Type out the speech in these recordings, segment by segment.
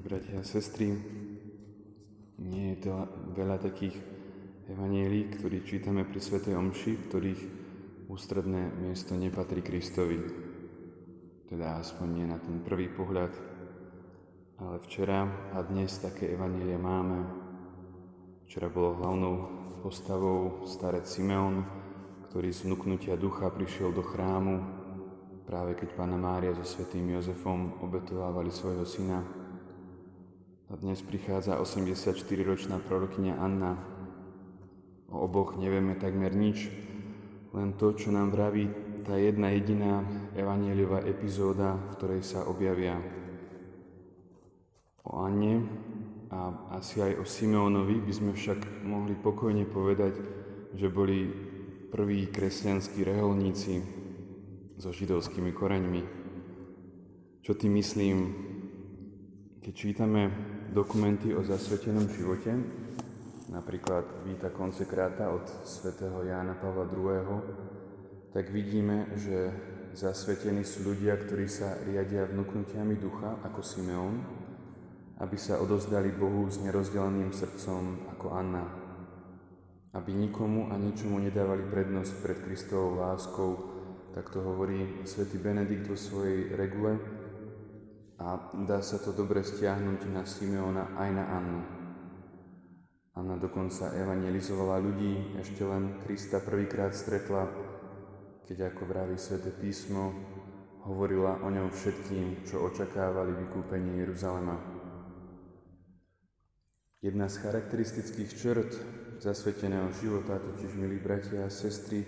bratia a sestry, nie je to veľa takých evanielí, ktorí čítame pri Svetej Omši, v ktorých ústredné miesto nepatrí Kristovi. Teda aspoň nie na ten prvý pohľad. Ale včera a dnes také evanielie máme. Včera bolo hlavnou postavou starec Simeon, ktorý z vnúknutia ducha prišiel do chrámu, práve keď pána Mária so svetým Jozefom obetovávali svojho syna dnes prichádza 84-ročná prorokyňa Anna. O oboch nevieme takmer nič, len to, čo nám vraví tá jedna jediná evanieliová epizóda, v ktorej sa objavia o Anne a asi aj o Simeonovi by sme však mohli pokojne povedať, že boli prví kresťanskí reholníci so židovskými koreňmi. Čo tým myslím? Keď čítame dokumenty o zasvetenom živote, napríklad Víta konsekráta od svätého Jána Pavla II., tak vidíme, že zasvetení sú ľudia, ktorí sa riadia vnúknutiami ducha, ako Simeon, aby sa odozdali Bohu s nerozdeleným srdcom, ako Anna. Aby nikomu a ničomu nedávali prednosť pred Kristovou láskou, tak to hovorí svätý Benedikt vo svojej regule, a dá sa to dobre stiahnuť na Simeona aj na Annu. Anna dokonca evangelizovala ľudí, ešte len Krista prvýkrát stretla, keď ako vraví sväté písmo, hovorila o ňom všetkým, čo očakávali vykúpenie Jeruzalema. Jedna z charakteristických črt zasveteného života, totiž milí bratia a sestry,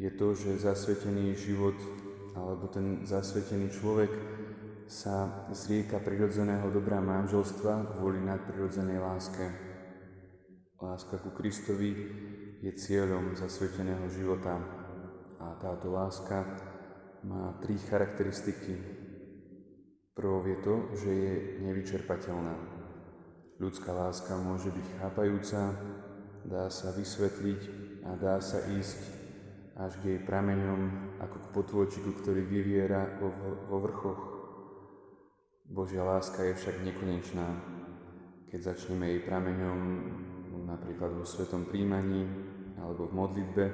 je to, že zasvetený život alebo ten zasvetený človek sa zrieka prirodzeného dobrá manželstva kvôli nadprirodzenej láske. Láska ku Kristovi je cieľom zasveteného života a táto láska má tri charakteristiky. Prvou je to, že je nevyčerpateľná. Ľudská láska môže byť chápajúca, dá sa vysvetliť a dá sa ísť až k jej prameňom, ako k potôčiku, ktorý vyviera vo, vo vrchoch Božia láska je však nekonečná. Keď začneme jej prameňom napríklad vo svetom príjmaní alebo v modlitbe,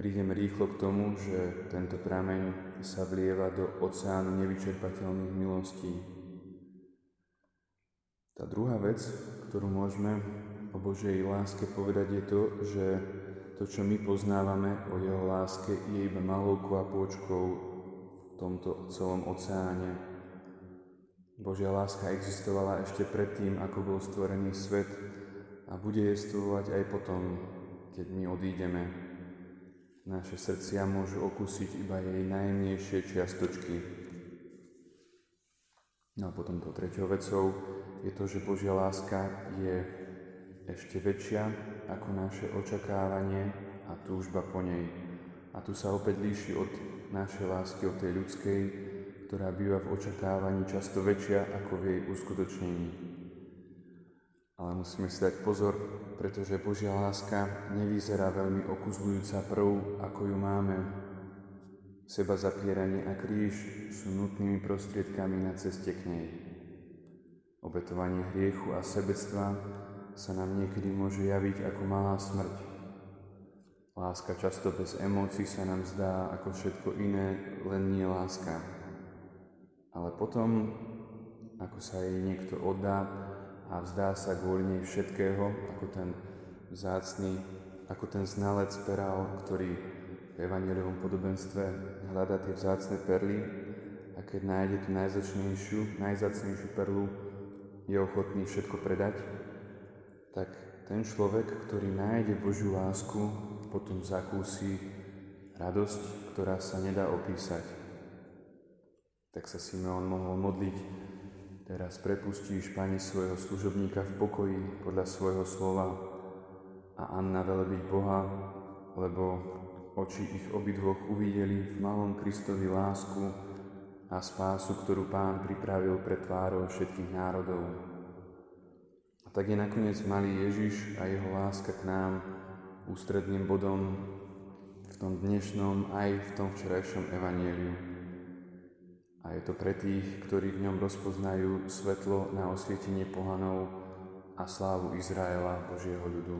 prídeme rýchlo k tomu, že tento prameň sa vlieva do oceánu nevyčerpateľných milostí. Tá druhá vec, ktorú môžeme o Božej láske povedať, je to, že to, čo my poznávame o Jeho láske, je iba malou kvapôčkou v tomto celom oceáne Božia láska existovala ešte predtým, ako bol stvorený svet a bude jestvovať aj potom, keď my odídeme. Naše srdcia môžu okúsiť iba jej najjemnejšie čiastočky. No a potom to treťou vecou je to, že Božia láska je ešte väčšia ako naše očakávanie a túžba po nej. A tu sa opäť líši od našej lásky, od tej ľudskej, ktorá býva v očakávaní často väčšia ako v jej uskutočnení. Ale musíme si dať pozor, pretože Božia láska nevyzerá veľmi okuzľujúca prv, ako ju máme. Seba zapieranie a kríž sú nutnými prostriedkami na ceste k nej. Obetovanie hriechu a sebectva sa nám niekedy môže javiť ako malá smrť. Láska často bez emócií sa nám zdá ako všetko iné, len nie láska. Ale potom, ako sa jej niekto oddá a vzdá sa kvôli nej všetkého, ako ten vzácný, ako ten znalec perál, ktorý v evangeliovom podobenstve hľadá tie vzácne perly a keď nájde tú najzačnejšiu, najzácnejšiu perlu, je ochotný všetko predať, tak ten človek, ktorý nájde Božiu lásku, potom zakúsi radosť, ktorá sa nedá opísať. Tak sa Simeon mohol modliť. Teraz prepustíš, Pani, svojho služobníka v pokoji podľa svojho slova a Anna velebiť Boha, lebo oči ich obidvoch uvideli v malom Kristovi lásku a spásu, ktorú Pán pripravil pre tvárov všetkých národov. A tak je nakoniec malý Ježiš a jeho láska k nám ústredným bodom v tom dnešnom aj v tom včerajšom evanieliu. A je to pre tých, ktorí v ňom rozpoznajú svetlo na osvietenie pohanov a slávu Izraela, Božieho ľudu.